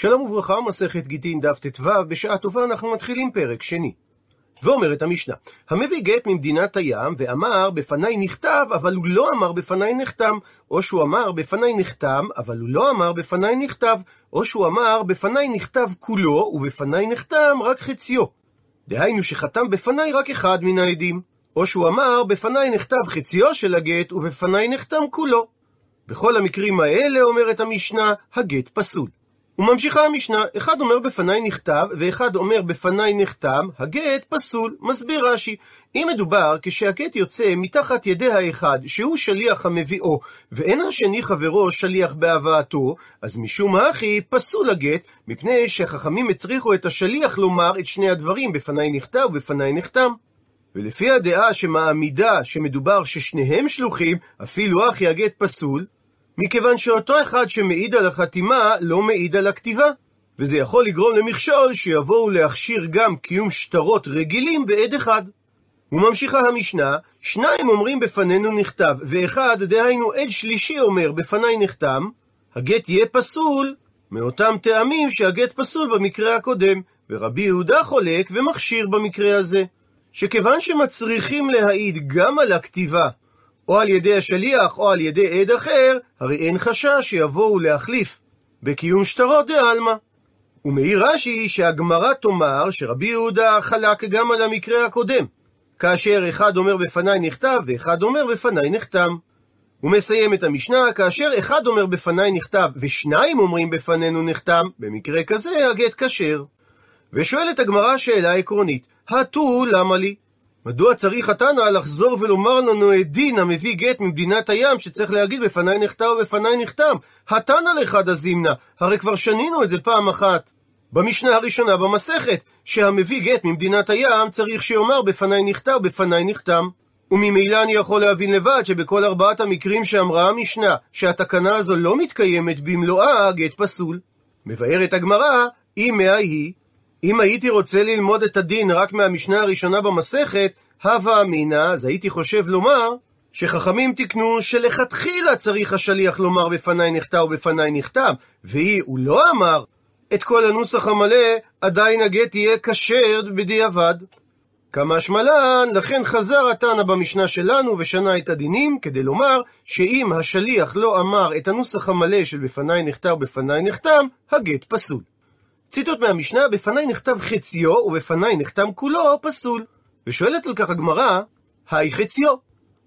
שלום וברכה, מסכת גיטין דף ט"ו, בשעה טובה אנחנו מתחילים פרק שני. ואומרת המשנה, המביא גט ממדינת הים, ואמר בפניי נכתב, אבל הוא לא אמר בפניי נחתם, או שהוא אמר בפניי נחתם, אבל הוא לא אמר בפניי נכתב, או שהוא אמר בפניי נכתב כולו, ובפניי נחתם רק חציו. דהיינו שחתם בפניי רק אחד מן העדים. או שהוא אמר בפניי נכתב חציו של הגט, ובפניי נחתם כולו. בכל המקרים האלה, אומרת המשנה, הגט פסול. וממשיכה המשנה, אחד אומר בפניי נכתב, ואחד אומר בפניי נחתם, הגט פסול. מסביר רש"י, אם מדובר כשהגט יוצא מתחת ידי האחד, שהוא שליח המביאו, ואין השני חברו שליח בהבאתו, אז משום הכי פסול הגט, מפני שחכמים הצריכו את השליח לומר את שני הדברים, בפניי נכתב ובפניי נחתם. ולפי הדעה שמעמידה שמדובר ששניהם שלוחים, אפילו אחי הגט פסול, מכיוון שאותו אחד שמעיד על החתימה לא מעיד על הכתיבה. וזה יכול לגרום למכשול שיבואו להכשיר גם קיום שטרות רגילים בעד אחד. וממשיכה המשנה, שניים אומרים בפנינו נכתב, ואחד, דהיינו עד שלישי אומר בפניי נחתם, הגט יהיה פסול מאותם טעמים שהגט פסול במקרה הקודם, ורבי יהודה חולק ומכשיר במקרה הזה. שכיוון שמצריכים להעיד גם על הכתיבה או על ידי השליח, או על ידי עד אחר, הרי אין חשש שיבואו להחליף בקיום שטרות דעלמא. ומעיר רש"י שהגמרא תאמר שרבי יהודה חלק גם על המקרה הקודם, כאשר אחד אומר בפניי נכתב ואחד אומר בפניי נחתם. הוא מסיים את המשנה, כאשר אחד אומר בפניי נכתב ושניים אומרים בפנינו נחתם, במקרה כזה הגט כשר. ושואלת הגמרא שאלה עקרונית, הטו למה לי? מדוע צריך התנא לחזור ולומר לנו את דין המביא גט ממדינת הים שצריך להגיד בפניי נכתב ובפניי נחתם? התנא לך דזימנה, הרי כבר שנינו את זה פעם אחת. במשנה הראשונה במסכת, שהמביא גט ממדינת הים צריך שיאמר בפניי נכתב ובפניי נחתם. וממילא אני יכול להבין לבד שבכל ארבעת המקרים שאמרה המשנה, שהתקנה הזו לא מתקיימת במלואה, הגט פסול. מבארת הגמרא, אם מה היא, אם הייתי רוצה ללמוד את הדין רק מהמשנה הראשונה במסכת, הווה אמינא, אז הייתי חושב לומר שחכמים תיקנו שלכתחילה צריך השליח לומר בפניי נחטא ובפניי נכתב, והיא, הוא לא אמר את כל הנוסח המלא, עדיין הגט יהיה כשר בדיעבד. כמה שמלן, לכן חזר התנא במשנה שלנו ושנה את הדינים, כדי לומר שאם השליח לא אמר את הנוסח המלא של בפניי נכתב ובפניי נחתם, הגט פסול. ציטוט מהמשנה, בפניי נכתב חציו ובפניי נחתם כולו, פסול. ושואלת על כך הגמרא, היי חציו?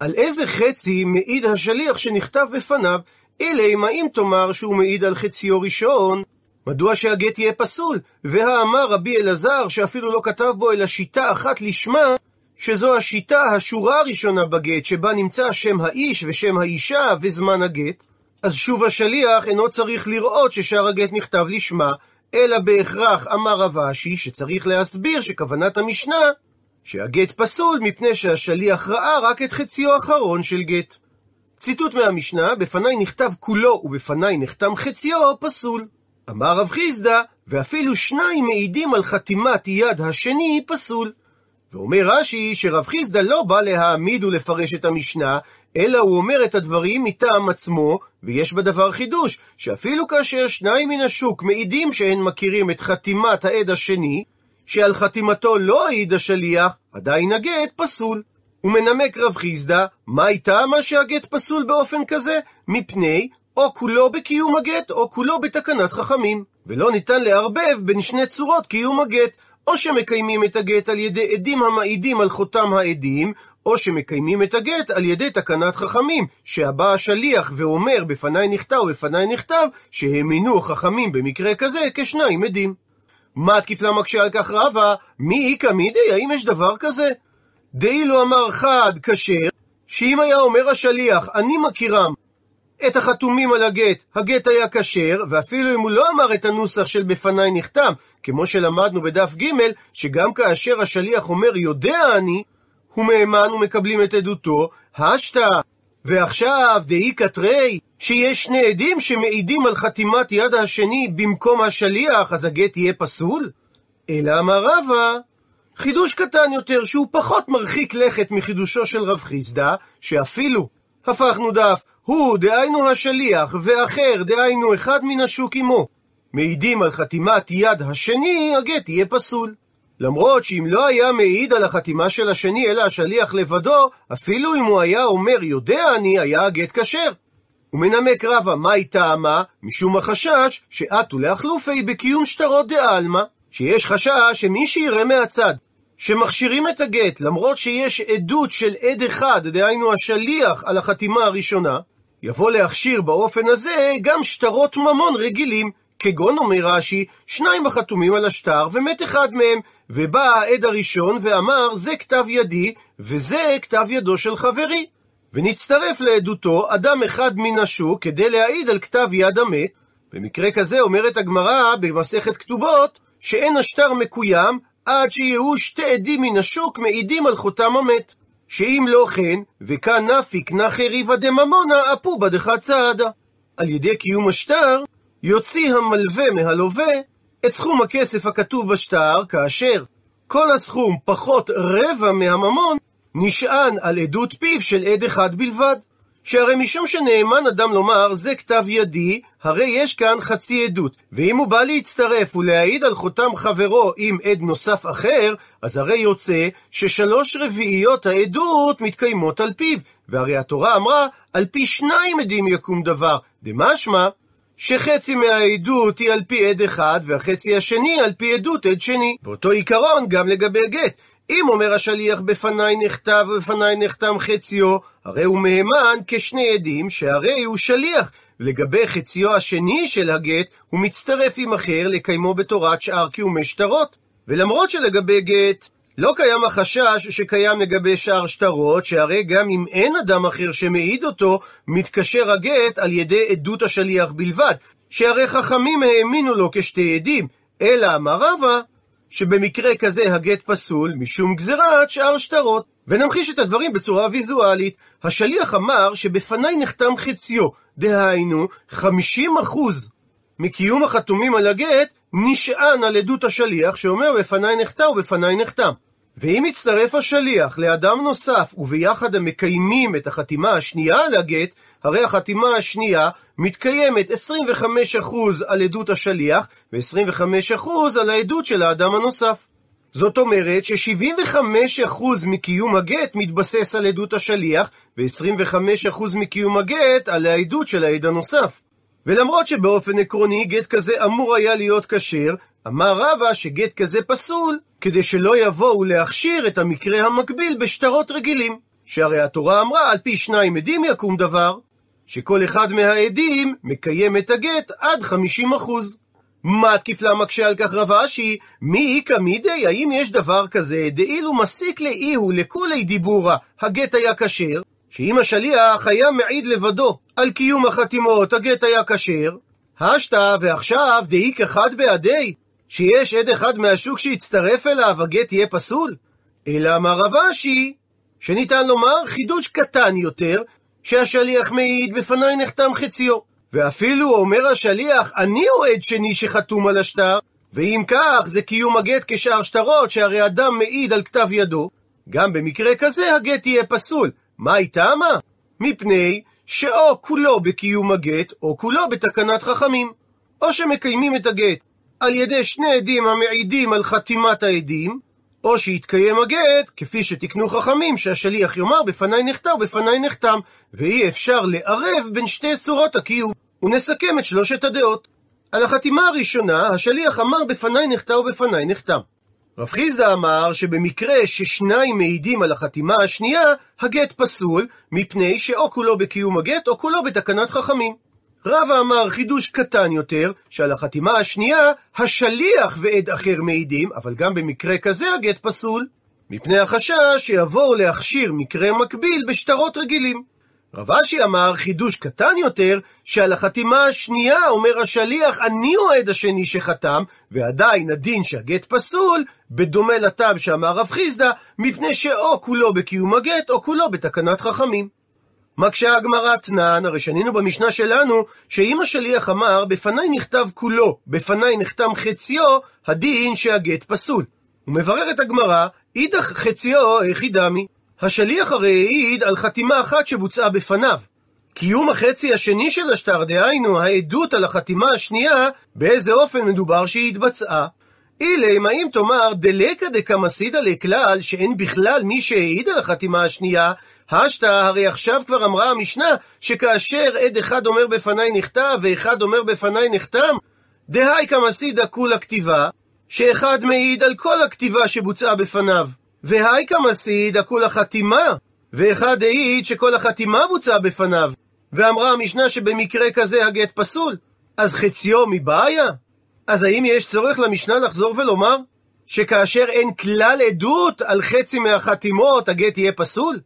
על איזה חצי מעיד השליח שנכתב בפניו, אלא אם האם תאמר שהוא מעיד על חציו ראשון, מדוע שהגט יהיה פסול? והאמר רבי אלעזר, שאפילו לא כתב בו אלא שיטה אחת לשמה, שזו השיטה, השורה הראשונה בגט, שבה נמצא שם האיש ושם האישה וזמן הגט, אז שוב השליח אינו צריך לראות ששאר הגט נכתב לשמה, אלא בהכרח אמר רב אשי שצריך להסביר שכוונת המשנה שהגט פסול מפני שהשליח ראה רק את חציו האחרון של גט. ציטוט מהמשנה, בפניי נכתב כולו ובפניי נחתם חציו, פסול. אמר רב חיסדא, ואפילו שניים מעידים על חתימת יד השני, פסול. ואומר רש"י שרב חיסדא לא בא להעמיד ולפרש את המשנה, אלא הוא אומר את הדברים מטעם עצמו, ויש בדבר חידוש, שאפילו כאשר שניים מן השוק מעידים שהן מכירים את חתימת העד השני, שעל חתימתו לא העיד השליח, עדיין הגט פסול. ומנמק רב חיסדא, מה איתה מה שהגט פסול באופן כזה? מפני או כולו בקיום הגט, או כולו בתקנת חכמים. ולא ניתן לערבב בין שני צורות קיום הגט, או שמקיימים את הגט על ידי עדים המעידים על חותם העדים, או שמקיימים את הגט על ידי תקנת חכמים, שהבא השליח ואומר בפניי נכתב ובפניי נכתב, שהאמינו חכמים במקרה כזה כשניים עדים. מה תקיפלה מקשה על כך רבה? מי איכא מידי? האם יש דבר כזה? דאילו אמר חד כשר, שאם היה אומר השליח, אני מכירם את החתומים על הגט, הגט היה כשר, ואפילו אם הוא לא אמר את הנוסח של בפניי נחתם, כמו שלמדנו בדף ג', שגם כאשר השליח אומר יודע אני, הוא מהימן ומקבלים את עדותו, השתא. ועכשיו, דאי קטרי, שיש שני עדים שמעידים על חתימת יד השני במקום השליח, אז הגט יהיה פסול? אלא אמר רבא, חידוש קטן יותר, שהוא פחות מרחיק לכת מחידושו של רב חיסדא, שאפילו הפכנו דף, הוא, דהיינו השליח, ואחר, דהיינו אחד מן השוק עמו, מעידים על חתימת יד השני, הגט יהיה פסול. למרות שאם לא היה מעיד על החתימה של השני, אלא השליח לבדו, אפילו אם הוא היה אומר יודע אני, היה הגט כשר. ומנמק רבא, מהי טעמה? משום החשש שאתו לאחלופי בקיום שטרות דעלמא, שיש חשש שמי שיראה מהצד שמכשירים את הגט, למרות שיש עדות של עד אחד, דהיינו השליח על החתימה הראשונה, יבוא להכשיר באופן הזה גם שטרות ממון רגילים, כגון אומר רש"י, שניים החתומים על השטר ומת אחד מהם, ובא העד הראשון ואמר זה כתב ידי וזה כתב ידו של חברי. ונצטרף לעדותו אדם אחד מן השוק כדי להעיד על כתב יד המת. במקרה כזה אומרת הגמרא במסכת כתובות שאין השטר מקוים עד שיהיו שתי עדים מן השוק מעידים על חותם המת. שאם לא כן, וכאן נפיק נחי ריבא דממונה, אפובה דחת צעדה. על ידי קיום השטר, יוציא המלווה מהלווה את סכום הכסף הכתוב בשטר, כאשר כל הסכום פחות רבע מהממון, נשען על עדות פיו של עד אחד בלבד. שהרי משום שנאמן אדם לומר זה כתב ידי, הרי יש כאן חצי עדות, ואם הוא בא להצטרף ולהעיד על חותם חברו עם עד נוסף אחר, אז הרי יוצא ששלוש רביעיות העדות מתקיימות על פיו, והרי התורה אמרה, על פי שניים עדים יקום דבר, דמשמע שחצי מהעדות היא על פי עד אחד, והחצי השני על פי עדות עד שני. ואותו עיקרון גם לגבי גט. אם אומר השליח בפניי נכתב ובפניי נחתם חציו, הרי הוא מהימן כשני עדים, שהרי הוא שליח. לגבי חציו השני של הגט, הוא מצטרף עם אחר לקיימו בתורת שאר קיומי שטרות. ולמרות שלגבי גט, לא קיים החשש שקיים לגבי שאר שטרות, שהרי גם אם אין אדם אחר שמעיד אותו, מתקשר הגט על ידי עדות השליח בלבד, שהרי חכמים האמינו לו כשתי עדים, אלא אמר רבא, שבמקרה כזה הגט פסול משום גזירת שאר שטרות. ונמחיש את הדברים בצורה ויזואלית. השליח אמר שבפניי נחתם חציו, דהיינו 50% מקיום החתומים על הגט נשען על עדות השליח שאומר בפניי נחתם ובפניי נחתם. ואם יצטרף השליח לאדם נוסף וביחד הם מקיימים את החתימה השנייה על הגט, הרי החתימה השנייה מתקיימת 25% על עדות השליח ו-25% על העדות של האדם הנוסף. זאת אומרת ש-75% מקיום הגט מתבסס על עדות השליח ו-25% מקיום הגט על העדות של העד הנוסף. ולמרות שבאופן עקרוני גט כזה אמור היה להיות כשר, אמר רבא שגט כזה פסול, כדי שלא יבואו להכשיר את המקרה המקביל בשטרות רגילים. שהרי התורה אמרה, על פי שניים עדים יקום דבר, שכל אחד מהעדים מקיים את הגט עד 50%. מה תקיף מקשה על כך רב אשי? מי איכא מידי? האם יש דבר כזה, דאילו מסיק לאיהו לכולי דיבורה, הגט היה כשר? שאם השליח היה מעיד לבדו על קיום החתימות, הגט היה כשר, השתא ועכשיו דאיק אחד בעדי, שיש עד אחד מהשוק שיצטרף אליו, הגט יהיה פסול? אלא אמר רב אשי, שניתן לומר חידוש קטן יותר, שהשליח מעיד בפניי נחתם חציו. ואפילו אומר השליח, אני עד שני שחתום על השטר, ואם כך, זה קיום הגט כשאר שטרות, שהרי אדם מעיד על כתב ידו. גם במקרה כזה הגט יהיה פסול. מה איתה מה? מפני שאו כולו בקיום הגט, או כולו בתקנת חכמים. או שמקיימים את הגט על ידי שני עדים המעידים על חתימת העדים, או שיתקיים הגט, כפי שתיקנו חכמים, שהשליח יאמר בפניי נחתם ובפניי נחתם, ואי אפשר לערב בין שתי צורות הקיום. ונסכם את שלושת הדעות. על החתימה הראשונה, השליח אמר בפניי נחתם ובפניי נחתם. רב חיסדא אמר שבמקרה ששניים מעידים על החתימה השנייה, הגט פסול, מפני שאו כולו בקיום הגט או כולו בתקנת חכמים. רבא אמר חידוש קטן יותר, שעל החתימה השנייה, השליח ועד אחר מעידים, אבל גם במקרה כזה הגט פסול, מפני החשש שיבואו להכשיר מקרה מקביל בשטרות רגילים. רב אשי אמר חידוש קטן יותר, שעל החתימה השנייה אומר השליח, אני הוא העד השני שחתם, ועדיין הדין שהגט פסול, בדומה לטעם שאמר רב חיסדא, מפני שאו כולו בקיום הגט, או כולו בתקנת חכמים. מקשה הגמרא תנן, הרי שנינו במשנה שלנו, שאם השליח אמר, בפניי נכתב כולו, בפניי נחתם חציו, הדין שהגט פסול. ומבררת הגמרא, אידך חציו איך דמי. השליח הרי העיד על חתימה אחת שבוצעה בפניו. קיום החצי השני של השטר, דהיינו העדות על החתימה השנייה, באיזה אופן מדובר שהיא התבצעה. אילם, האם תאמר דלקא דקמסידא לכלל, שאין בכלל מי שהעיד על החתימה השנייה, השתא, הרי עכשיו כבר אמרה המשנה, שכאשר עד אחד אומר בפניי נכתב, ואחד אומר בפניי נחתם, דהי קמסידא כולה כתיבה, שאחד מעיד על כל הכתיבה שבוצעה בפניו, והי קמסידא כולה חתימה, ואחד העיד שכל החתימה בוצעה בפניו, ואמרה המשנה שבמקרה כזה הגט פסול, אז חציו מבעיה? אז האם יש צורך למשנה לחזור ולומר שכאשר אין כלל עדות על חצי מהחתימות הגט יהיה פסול?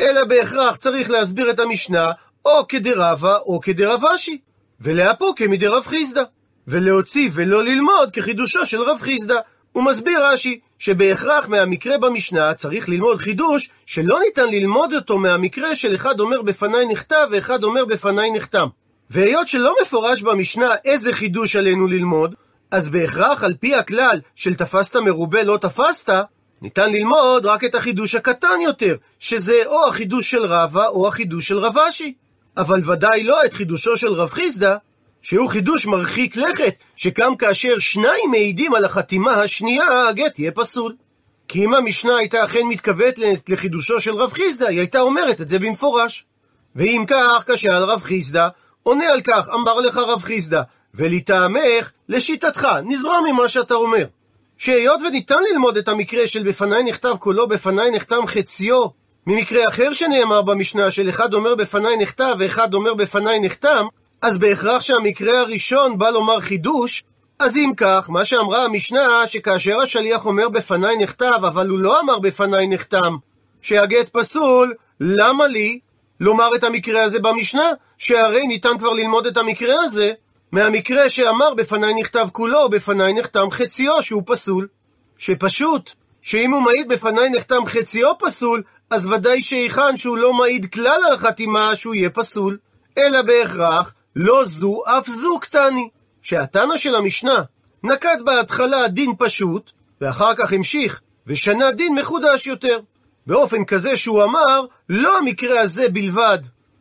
אלא בהכרח צריך להסביר את המשנה או כדרבה או כדרב אשי, ולהפו כמדרב חיסדא, ולהוציא ולא ללמוד כחידושו של רב חיסדא. הוא מסביר רש"י שבהכרח מהמקרה במשנה צריך ללמוד חידוש שלא ניתן ללמוד אותו מהמקרה של אחד אומר בפניי נכתב ואחד אומר בפניי נחתם. והיות שלא מפורש במשנה איזה חידוש עלינו ללמוד, אז בהכרח על פי הכלל של תפסת מרובה לא תפסת, ניתן ללמוד רק את החידוש הקטן יותר, שזה או החידוש של רבא או החידוש של רב אשי. אבל ודאי לא את חידושו של רב חיסדא, שהוא חידוש מרחיק לכת, שגם כאשר שניים מעידים על החתימה השנייה, הגט יהיה פסול. כי אם המשנה הייתה אכן מתכוונת לחידושו של רב חיסדא, היא הייתה אומרת את זה במפורש. ואם כך, כשאל רב חיסדא, עונה על כך, אמר לך רב חיסדא, ולטעמך, לשיטתך, נזרום ממה שאתה אומר. שהיות וניתן ללמוד את המקרה של בפניי נכתב קולו, בפניי נחתם חציו, ממקרה אחר שנאמר במשנה של אחד אומר בפניי נכתב ואחד אומר בפניי נחתם, אז בהכרח שהמקרה הראשון בא לומר חידוש, אז אם כך, מה שאמרה המשנה, שכאשר השליח אומר בפניי נכתב, אבל הוא לא אמר בפניי נחתם, שהגט פסול, למה לי לומר את המקרה הזה במשנה? שהרי ניתן כבר ללמוד את המקרה הזה מהמקרה שאמר בפניי נכתב כולו, בפניי נחתם חציו שהוא פסול. שפשוט, שאם הוא מעיד בפניי נחתם חציו פסול, אז ודאי שהיכן שהוא לא מעיד כלל על החתימה שהוא יהיה פסול. אלא בהכרח, לא זו אף זו קטני. שהתנא של המשנה נקט בהתחלה דין פשוט, ואחר כך המשיך, ושנה דין מחודש יותר. באופן כזה שהוא אמר, לא המקרה הזה בלבד,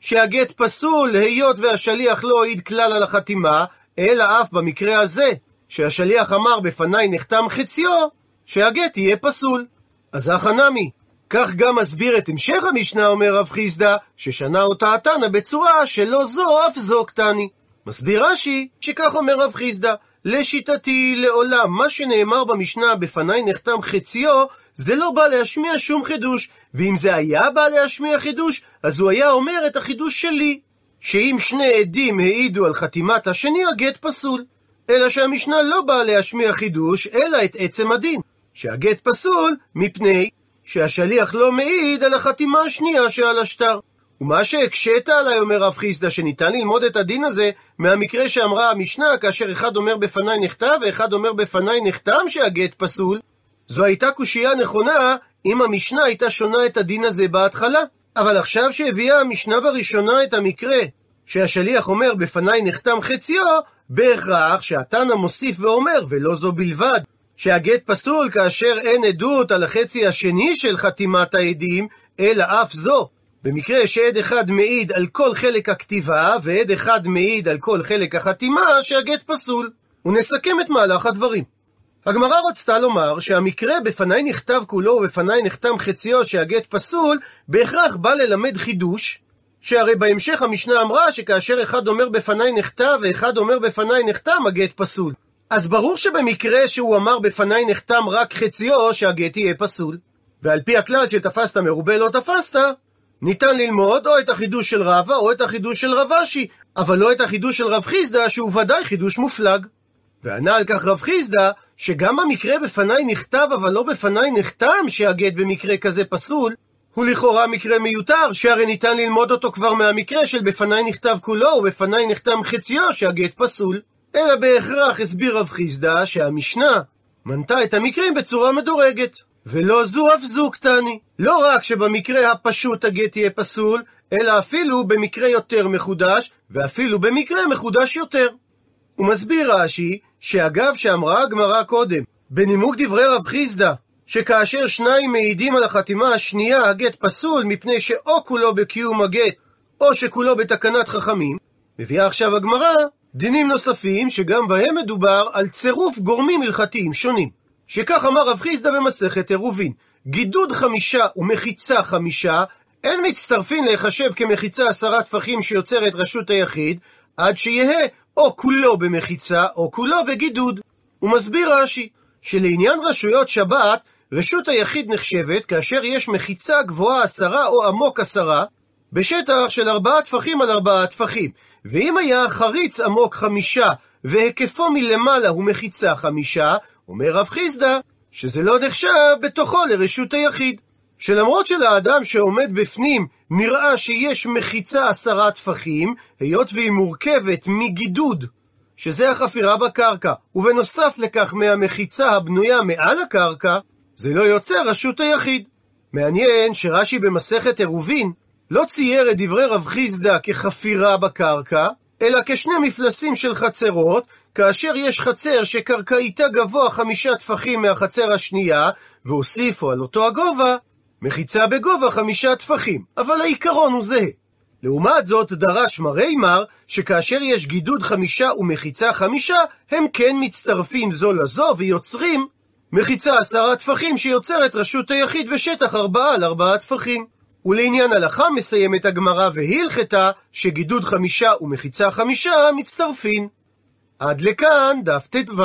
שהגט פסול היות והשליח לא העיד כלל על החתימה, אלא אף במקרה הזה, שהשליח אמר בפניי נחתם חציו, שהגט יהיה פסול. אז הכא נמי, כך גם מסביר את המשך המשנה, אומר רב חיסדא, ששנה אותה התנא בצורה שלא זו אף זו קטני. מסביר רש"י, שכך אומר רב חיסדא, לשיטתי לעולם, מה שנאמר במשנה בפניי נחתם חציו, זה לא בא להשמיע שום חידוש. ואם זה היה בא להשמיע חידוש, אז הוא היה אומר את החידוש שלי. שאם שני עדים העידו על חתימת השני, הגט פסול. אלא שהמשנה לא באה להשמיע חידוש, אלא את עצם הדין. שהגט פסול מפני שהשליח לא מעיד על החתימה השנייה שעל השטר. ומה שהקשית עליי, אומר רב חיסדא, שניתן ללמוד את הדין הזה מהמקרה שאמרה המשנה, כאשר אחד אומר בפניי נכתב ואחד אומר בפניי נחתם שהגט פסול, זו הייתה קושייה נכונה אם המשנה הייתה שונה את הדין הזה בהתחלה. אבל עכשיו שהביאה המשנה בראשונה את המקרה שהשליח אומר בפניי נחתם חציו, בהכרח שהתנא מוסיף ואומר, ולא זו בלבד, שהגט פסול כאשר אין עדות על החצי השני של חתימת העדים, אלא אף זו. במקרה שעד אחד מעיד על כל חלק הכתיבה, ועד אחד מעיד על כל חלק החתימה, שהגט פסול. ונסכם את מהלך הדברים. הגמרא רצתה לומר שהמקרה בפניי נכתב כולו ובפניי נחתם חציו שהגט פסול, בהכרח בא ללמד חידוש, שהרי בהמשך המשנה אמרה שכאשר אחד אומר בפניי נכתב ואחד אומר בפניי נחתם, הגט פסול. אז ברור שבמקרה שהוא אמר בפניי נחתם רק חציו, שהגט יהיה פסול. ועל פי הכלל שתפסת מרובה לא תפסת, ניתן ללמוד או את החידוש של רבא או את החידוש של רב אשי, אבל לא את החידוש של רב חיסדא, שהוא ודאי חידוש מופלג. וענה על כך רב חיסדא, שגם המקרה בפניי נכתב אבל לא בפניי נחתם שהגט במקרה כזה פסול, הוא לכאורה מקרה מיותר, שהרי ניתן ללמוד אותו כבר מהמקרה של בפניי נכתב כולו ובפניי נחתם חציו שהגט פסול. אלא בהכרח הסביר רב חיסדא שהמשנה מנתה את המקרים בצורה מדורגת. ולא זו אף זו קטני. לא רק שבמקרה הפשוט הגט יהיה פסול, אלא אפילו במקרה יותר מחודש, ואפילו במקרה מחודש יותר. הוא מסביר רש"י, שאגב שאמרה הגמרא קודם, בנימוק דברי רב חיסדא, שכאשר שניים מעידים על החתימה השנייה הגט פסול, מפני שאו כולו בקיום הגט, או שכולו בתקנת חכמים. מביאה עכשיו הגמרא דינים נוספים שגם בהם מדובר על צירוף גורמים הלכתיים שונים. שכך אמר רב חיסדא במסכת עירובין, גידוד חמישה ומחיצה חמישה, אין מצטרפין להיחשב כמחיצה עשרה טפחים שיוצרת רשות היחיד, עד שיהא או כולו במחיצה או כולו בגידוד. הוא מסביר רש"י, שלעניין רשויות שבת, רשות היחיד נחשבת כאשר יש מחיצה גבוהה עשרה או עמוק עשרה, בשטח של ארבעה טפחים על ארבעה טפחים. ואם היה חריץ עמוק חמישה, והיקפו מלמעלה הוא מחיצה חמישה, אומר רב חיסדא, שזה לא נחשב בתוכו לרשות היחיד. שלמרות שלאדם שעומד בפנים נראה שיש מחיצה עשרה טפחים, היות והיא מורכבת מגידוד, שזה החפירה בקרקע, ובנוסף לכך מהמחיצה הבנויה מעל הקרקע, זה לא יוצא רשות היחיד. מעניין שרש"י במסכת עירובין לא צייר את דברי רב חיסדא כחפירה בקרקע, אלא כשני מפלסים של חצרות, כאשר יש חצר שקרקעיתה גבוה חמישה טפחים מהחצר השנייה, והוסיפו על אותו הגובה מחיצה בגובה חמישה טפחים, אבל העיקרון הוא זהה. לעומת זאת, דרש מר שכאשר יש גידוד חמישה ומחיצה חמישה, הם כן מצטרפים זו לזו ויוצרים מחיצה עשרה טפחים שיוצרת רשות היחיד בשטח ארבעה על ארבעה טפחים. ולעניין הלכה מסיימת הגמרא והלכתה שגידוד חמישה ומחיצה חמישה מצטרפין. עד לכאן דף ט"ו.